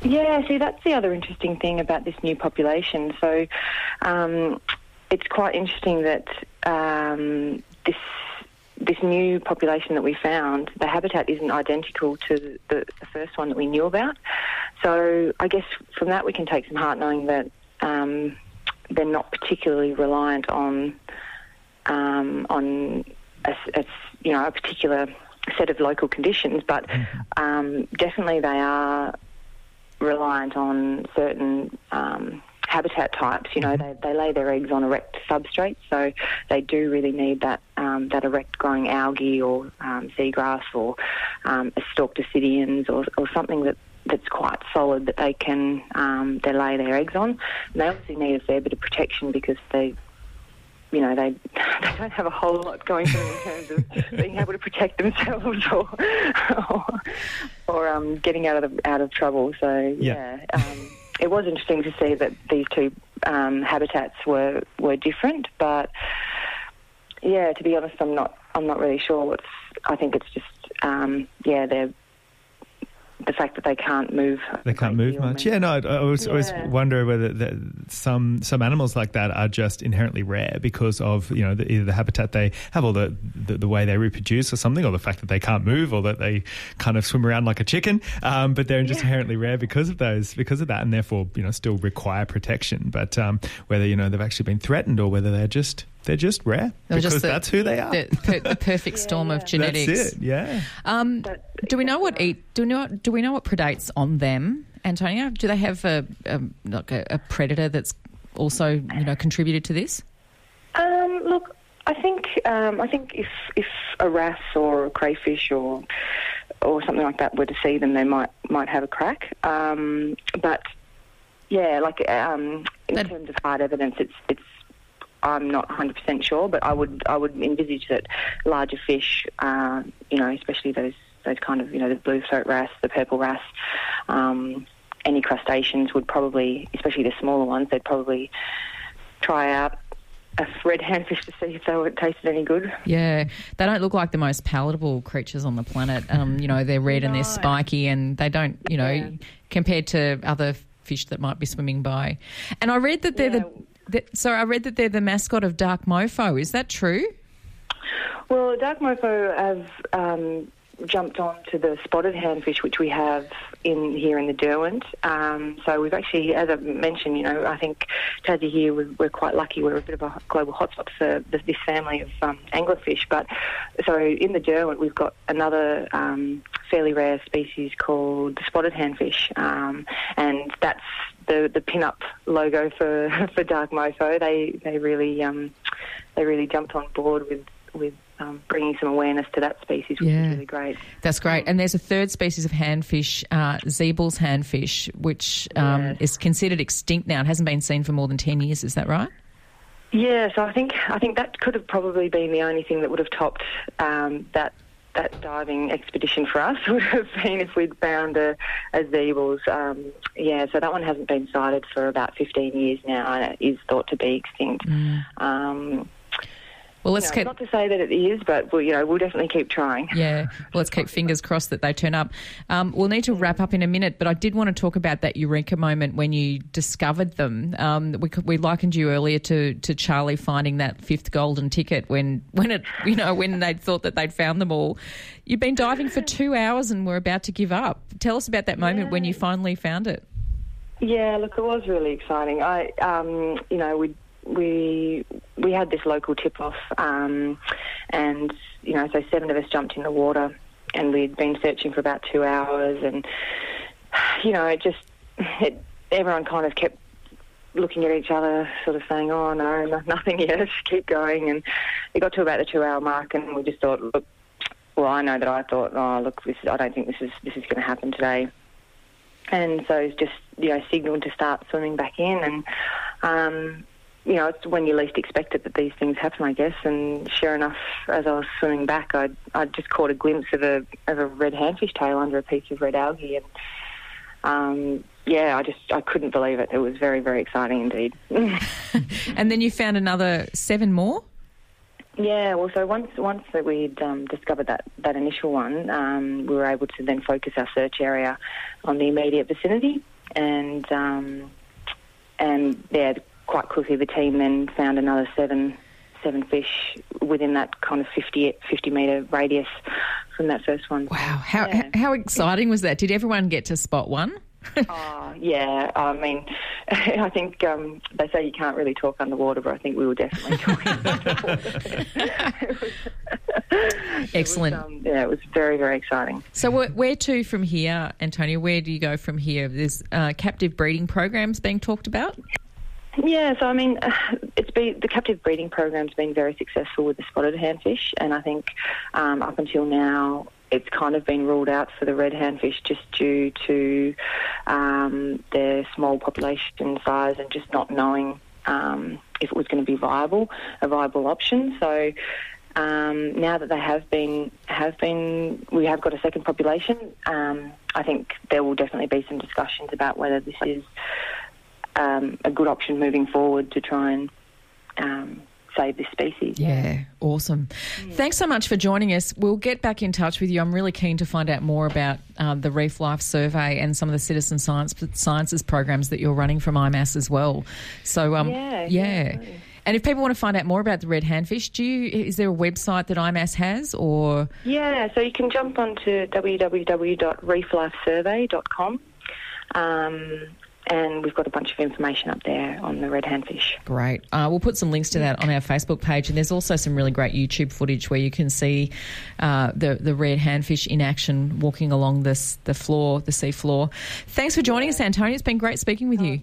Yeah, see, that's the other interesting thing about this new population. So um, it's quite interesting that um, this this new population that we found, the habitat isn't identical to the, the first one that we knew about. So I guess from that we can take some heart knowing that um, they're not particularly reliant on um, on a, a you know a particular set of local conditions, but um, definitely they are reliant on certain um, habitat types. You know, they, they lay their eggs on erect substrates, so they do really need that um, that erect growing algae or um, seagrass or um, stalked ascidians or, or something that that's quite solid that they can um, they lay their eggs on. And they obviously need a fair bit of protection because they you know, they they don't have a whole lot going for them in terms of being able to protect themselves or or, or um, getting out of the, out of trouble. So Yeah. yeah, um, it was interesting to see that these two um, habitats were were different, but yeah, to be honest, I'm not I'm not really sure what's. I think it's just um, yeah, they're the fact that they can't move. They can't move much. Yeah, no, I, I always, always wonder whether the, some some animals like that are just inherently rare because of you know the, either the habitat they have, or the, the the way they reproduce, or something, or the fact that they can't move, or that they kind of swim around like a chicken. Um, but they're just inherently rare because of those, because of that, and therefore you know still require protection. But um, whether you know they've actually been threatened, or whether they're just they're just rare They're because just the- that's who they are. The, per, the perfect storm of genetics. That's it. Yeah. Um, do we know what eat? Do we know? Do we know what predates on them, Antonia? Do they have a, a like a, a predator that's also you know contributed to this? Um, look, I think um, I think if if a wrasse or a crayfish or or something like that were to see them, they might might have a crack. Um, but yeah, like um, in But- terms of hard evidence, it's it's. I'm not 100% sure, but I would I would envisage that larger fish, uh, you know, especially those those kind of you know the blue throat wrasse, the purple wrasse, um, any crustaceans would probably, especially the smaller ones, they'd probably try out a red handfish to see if they were tasted any good. Yeah, they don't look like the most palatable creatures on the planet. Um, you know, they're red and they're spiky, and they don't, you know, Yeah. compared to other fish that might be swimming by. And I read that they're Yeah. the. So I read that they're the mascot of Dark Mofo. Is that true? Well, dark mofo have um, jumped on to the spotted handfish, which we have in here in the Derwent. Um, so we've actually, as I mentioned, you know, I think Tassie here, we're, we're quite lucky. We're a bit of a global hotspot for this, this family of um, anglerfish. But so in the Derwent, we've got another um, fairly rare species called the spotted handfish, um, and that's the the pin-up logo for for Dark Mofo. They they really um, they really jumped on board with with um, bringing some awareness to that species, which Yeah. is really great. That's great. And there's a third species of handfish, uh, Ziebell's handfish, which um, Yes. is considered extinct now. It hasn't been seen for more than 10 years. Is that right? Yeah, so I think I think that could have probably been the only thing that would have topped um, that that diving expedition for us would have been if we'd found a, a Ziebell's. Um, yeah, so that one hasn't been sighted for about 15 years now and it is thought to be extinct. Um, Well, let's you know, keep. Not to say that it is, but we'll, you know, we'll definitely keep trying. Yeah, well, let's keep fingers crossed that they turn up. Um, we'll need to wrap up in a minute, but I did want to talk about that eureka moment when you discovered them. Um, we, we likened you earlier to, to Charlie finding that fifth golden ticket when, when it you know when they thought that they'd found them all. You've been diving for two hours and were about to give up. Tell us about that moment when you finally found it. Yeah, look, it was really exciting. I, um, you know, we we we had this local tip off, um, and you know, so seven of us jumped in the water, and we'd been searching for about two hours, and you know, it just it, everyone kind of kept looking at each other, sort of saying, "Oh no, no nothing yet. Keep going." And it got to about the two-hour mark, and we just thought, "Look, well, I know that I thought, oh look, this, I don't think this is this is going to happen today." and so it's just you know signalled to start swimming back in and um, you know it's when you least expect it that these things happen I guess. And sure enough as I was swimming back I I just caught a glimpse of a of a red handfish tail under a piece of red algae. And um, yeah I just I couldn't believe it. It was very very exciting indeed. And then you found another seven more. Yeah, well, so once once that we'd um, discovered that, that initial one, um, we were able to then focus our search area on the immediate vicinity, and um, and yeah, quite quickly the team then found another seven seven fish within that kind of 50, 50 metre radius from that first one. Wow, how Yeah. how exciting was that? Did everyone get to spot one? Oh, yeah, I mean, I think um, they say you can't really talk underwater, but I think we were definitely talking underwater. Excellent. Was, um, yeah, it was very, very exciting. So where, where to from here, Antonio? Where do you go from here? There's uh, captive breeding programs being talked about. Yeah, so I mean, it's been the captive breeding program's been very successful with the spotted handfish, and I think um, up until now it's kind of been ruled out for the red handfish just due to um, their small population size and just not knowing um, if it was going to be viable, a viable option. So. Um, now that they have been have been, we have got a second population. Um, I think there will definitely be some discussions about whether this is um, a good option moving forward to try and um, save this species. Yeah, awesome. Thanks so much for joining us. We'll get back in touch with you. I'm really keen to find out more about um, the Reef Life Survey and some of the citizen science sciences programs that you're running from IMAS as well. So, um, Yeah, yeah. yeah. And if people want to find out more about the red handfish, do you is there a website that IMAS has or Yeah, so you can jump onto www.reeflifesurvey.com. Um, and we've got a bunch of information up there on the red handfish. Great. Uh, we'll put some links to that on our Facebook page, and there's also some really great YouTube footage where you can see uh, the the red handfish in action walking along this the floor, the sea floor. Thanks for joining us, Antonio. It's been great speaking with you.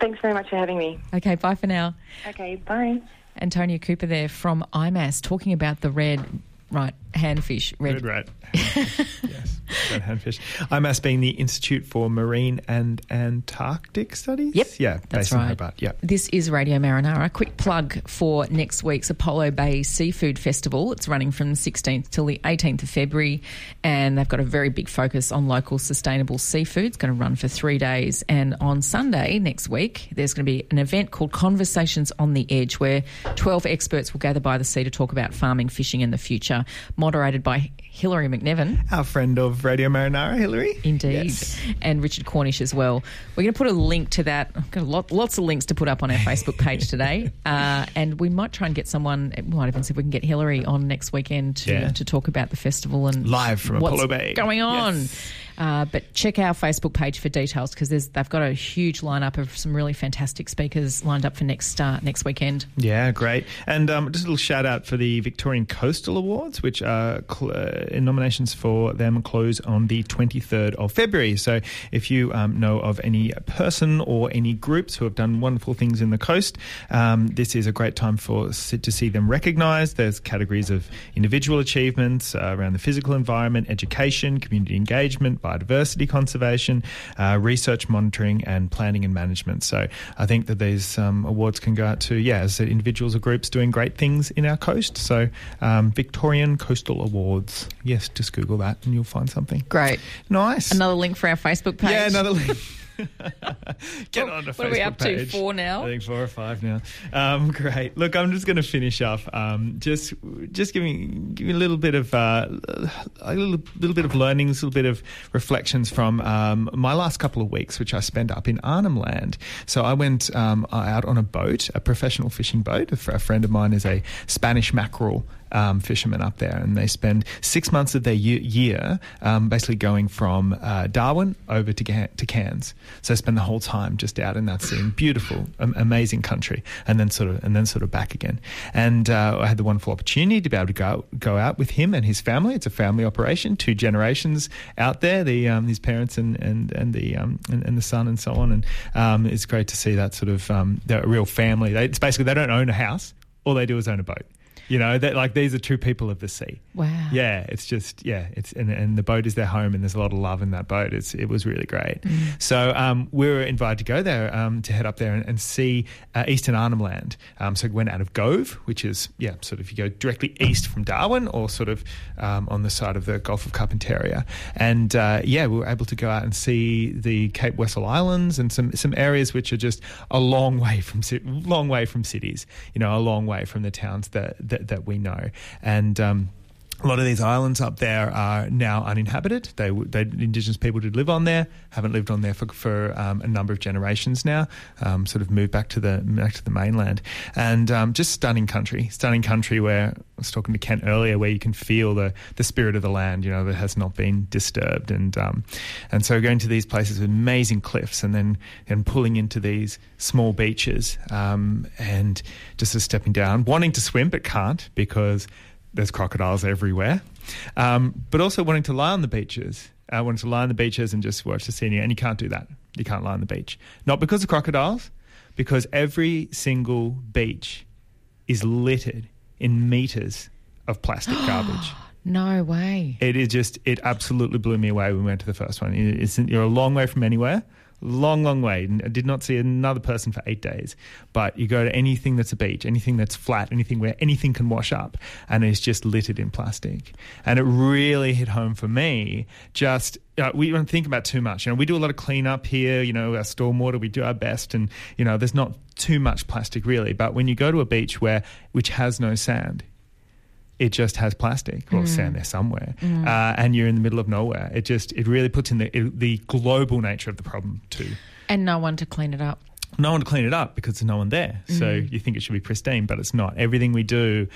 Thanks very much for having me. Okay, bye for now. Okay, bye. Antonio Cooper there from IMAS talking about the red right handfish. Red red rat. yes, red handfish. IMAS being the Institute for Marine and Antarctic Studies. Yep, Yeah, that's based in right. Hobart. Yeah. This is Radio Marinara. Quick plug for next week's Apollo Bay Seafood Festival. It's running from the 16th till the 18th of February, and they've got a very big focus on local sustainable seafood. It's going to run for three days. And on Sunday next week, there's going to be an event called Conversations on the Edge, where 12 experts will gather by the sea to talk about farming, fishing, and the future, moderated by Hilary McNevin. Our friend of Radio Marinara, Hilary. Indeed. Yes. And Richard Cornish as well. We're going to put a link to that. I've got a lot, lots of links to put up on our Facebook page today. Uh, and we might try and get someone, we might even see if we can get Hilary on next weekend to, Yeah. to talk about the festival and Live from what's Apollo Bay. going on. Yes. Uh, but check our Facebook page for details because they've got a huge lineup of some really fantastic speakers lined up for next uh, next weekend. Yeah, great. And um, just a little shout out for the Victorian Coastal Awards, which are cl- uh, nominations for them close on the 23rd of February. So if you um, know of any person or any groups who have done wonderful things in the coast, um, this is a great time for to see them recognised. There's categories of individual achievements uh, around the physical environment, education, community engagement, biodiversity conservation, uh, research monitoring, and planning and management. So I think that these um, awards can go out to, yeah, as individuals or groups doing great things in our coast. So um, Victorian Coastal Awards. Yes, just Google that and you'll find something. Great. Nice. Another link for our Facebook page. Yeah, another link. Get What- on the what are we up to? Four now? I think four or five now. Um, great. Look, I'm just going to finish off. Um, just, just giving, giving a little bit of, uh, a little, little bit of learnings, a little bit of reflections from um, my last couple of weeks, which I spent up in Arnhem Land. So I went um, out on a boat, a professional fishing boat. A friend of mine is a Spanish mackerel um, fishermen up there, and they spend six months of their year, um, basically going from uh, Darwin over to, to Cairns. So they spend the whole time just out in that scene, beautiful, am- amazing country, and then sort of and then sort of back again. And uh, I had the wonderful opportunity to be able to go go out with him and his family. It's a family operation, two generations out there, the um, his parents and and and the um, and, and the son and so on. And um, it's great to see that sort of um, the real family. They, it's basically they don't own a house, all they do is own a boat. You know, that like these are two people of the sea. Wow. Yeah, it's just yeah, it's and, and the boat is their home, and there's a lot of love in that boat. It's it was really great. So um, we were invited to go there um, to head up there and, and see uh, Eastern Arnhem Land. Um, so we went out of Gove, which is yeah, sort of you go directly east from Darwin, or sort of um, on the side of the Gulf of Carpentaria, and uh, yeah, we were able to go out and see the Cape Wessel Islands and some some areas which are just a long way from long way from cities. You know, a long way from the towns that that, that we know, and. Um, a lot of these islands up there are now uninhabited. They, they indigenous people did live on there, haven't lived on there for, for um, a number of generations now. Um, sort of moved back to the back to the mainland, and um, just stunning country, stunning country. Where I was talking to Kent earlier, where you can feel the the spirit of the land, you know, that has not been disturbed, and um, and so going to these places with amazing cliffs, and then and pulling into these small beaches, um, and just stepping down, wanting to swim but can't because there's crocodiles everywhere, um, but also wanting to lie on the beaches. I wanted to lie on the beaches and just watch the scenery, and you can't do that. You can't lie on the beach, not because of crocodiles, because every single beach is littered in meters of plastic garbage. No way. It is just, it absolutely blew me away when we went to the first one. It- It's, you're a long way from anywhere. Long, long way. I did not see another person for eight days. But you go to anything that's a beach, anything that's flat, anything where anything can wash up, and it's just littered in plastic. And it really hit home for me. Just uh, we don't think about too much. You know, we do a lot of cleanup here. You know, our stormwater, we do our best, and you know, there's not too much plastic really. But when you go to a beach where which has no sand, it just has plastic or sand there somewhere, uh, and you're in the middle of nowhere. It just it really puts in the it, the global nature of the problem too. And no one to clean it up. No one to clean it up because there's no one there. So you think it should be pristine, but it's not. Everything we do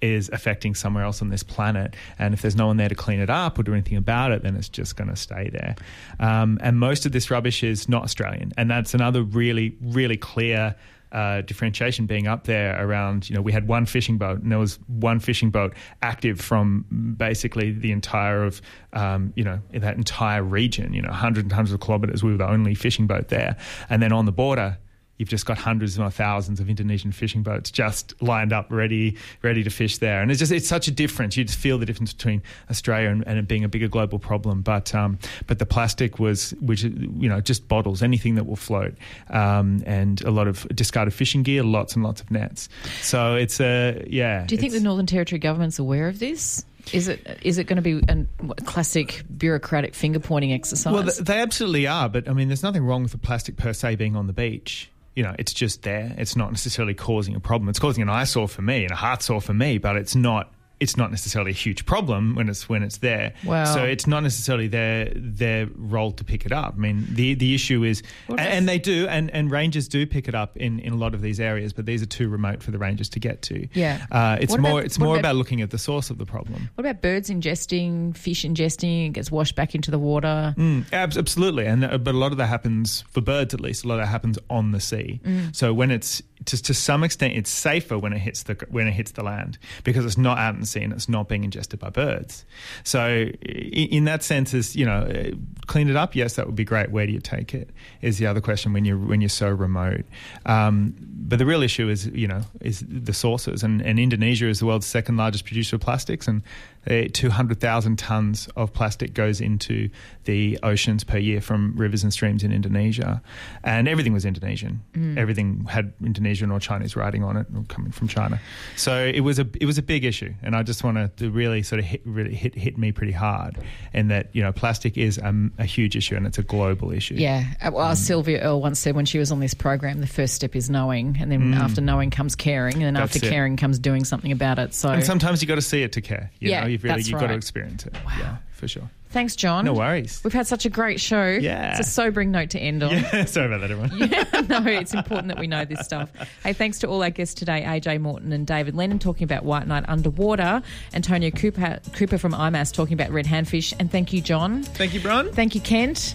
is affecting somewhere else on this planet, and if there's no one there to clean it up or do anything about it, then it's just going to stay there. Um, and most of this rubbish is not Australian, and that's another really really clear uh, differentiation being up there around, you know, we had one fishing boat and there was one fishing boat active from basically the entire of, um, you know, that entire region, you know, hundreds and hundreds of kilometres. We were the only fishing boat there. And then on the border, you've just got hundreds or thousands of Indonesian fishing boats just lined up, ready, ready to fish there. And it's just it's such a difference. You just feel the difference between Australia and, and it being a bigger global problem. But um, but the plastic was, which you know, just bottles, anything that will float, um, and a lot of discarded fishing gear, lots and lots of nets. So it's a yeah. Do you think the Northern Territory government's aware of this? Is it is it going to be a classic bureaucratic finger pointing exercise? Well, they absolutely are, but I mean, there's nothing wrong with the plastic per se being on the beach. You know, it's just there. It's not necessarily causing a problem. It's causing an eyesore for me and a heart sore for me, but it's not. It's not necessarily a huge problem when it's when it's there. Wow. So it's not necessarily their their role to pick it up. I mean, the the issue is, and, and they do, and, and rangers do pick it up in, in a lot of these areas, but these are too remote for the rangers to get to. Yeah. uh, it's What more about- it's more about- about looking at the source of the problem. What about birds ingesting, fish ingesting? It gets washed back into the water. Mm, abs- absolutely, and uh, but a lot of that happens for birds at least. A lot of that happens on the sea. Mm. So when it's to, to some extent, it's safer when it hits the when it hits the land because it's not out in the and it's not being ingested by birds. So in that sense, is you know, clean it up. Yes, that would be great. Where do you take it? Is the other question when you're when you're so remote. Um, but the real issue is you know is the sources, and, and Indonesia is the world's second largest producer of plastics, and uh, 200,000 tons of plastic goes into the oceans per year from rivers and streams in Indonesia. And everything was Indonesian. Everything had Indonesian or Chinese writing on it, or coming from China. So it was a it was a big issue, and I just want to really sort of hit really hit hit me pretty hard, in that you know plastic is um, a huge issue and it's a global issue. Yeah. Uh, Well, Mm. Sylvia Earle once said when she was on this program, the first step is knowing, and then after knowing comes caring, and then Mm. After it. caring comes doing something about it. So And sometimes you got to see it to care. You Yeah, know, you've really that's you've got to right. experience it. Yeah, for sure. thanks, John. No worries. We've had such a great show. Yeah. It's a sobering note to end on. Yeah, sorry about that, everyone. yeah, no, it's important that we know this stuff. Hey, thanks to all our guests today, AJ Morton and David Lennon talking about White Night Underwater, Antonio Cooper, Cooper from IMAS talking about red handfish, and thank you, John. Thank you, Bron. Thank you, Kent.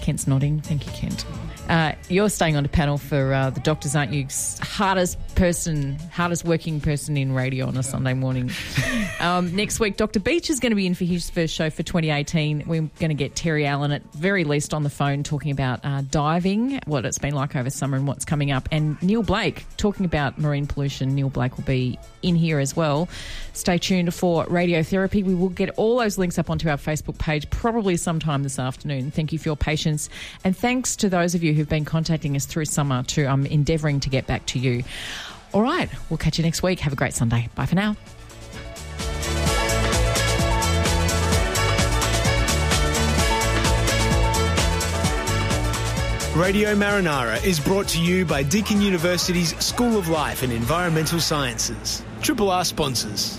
Kent's nodding. Thank you, Kent. Uh, you're staying on the panel for uh, the doctors, aren't you? Hardest person, hardest working person in radio on a Sunday morning. Um, next week, Dr. Beach is going to be in for his first show for 2018. We're going to get Terry Allen at very least on the phone talking about uh, diving, what it's been like over summer, and what's coming up. And Neil Blake talking about marine pollution. Neil Blake will be in here as well. Stay tuned for radiotherapy. We will get all those links up onto our Facebook page probably sometime this afternoon. Thank you for your patience. And thanks to those of you who've been contacting us through summer to um, endeavouring to get back to you. All right, we'll catch you next week. Have a great Sunday. Bye for now. Radio Marinara is brought to you by Deakin University's School of Life and Environmental Sciences. Triple R sponsors.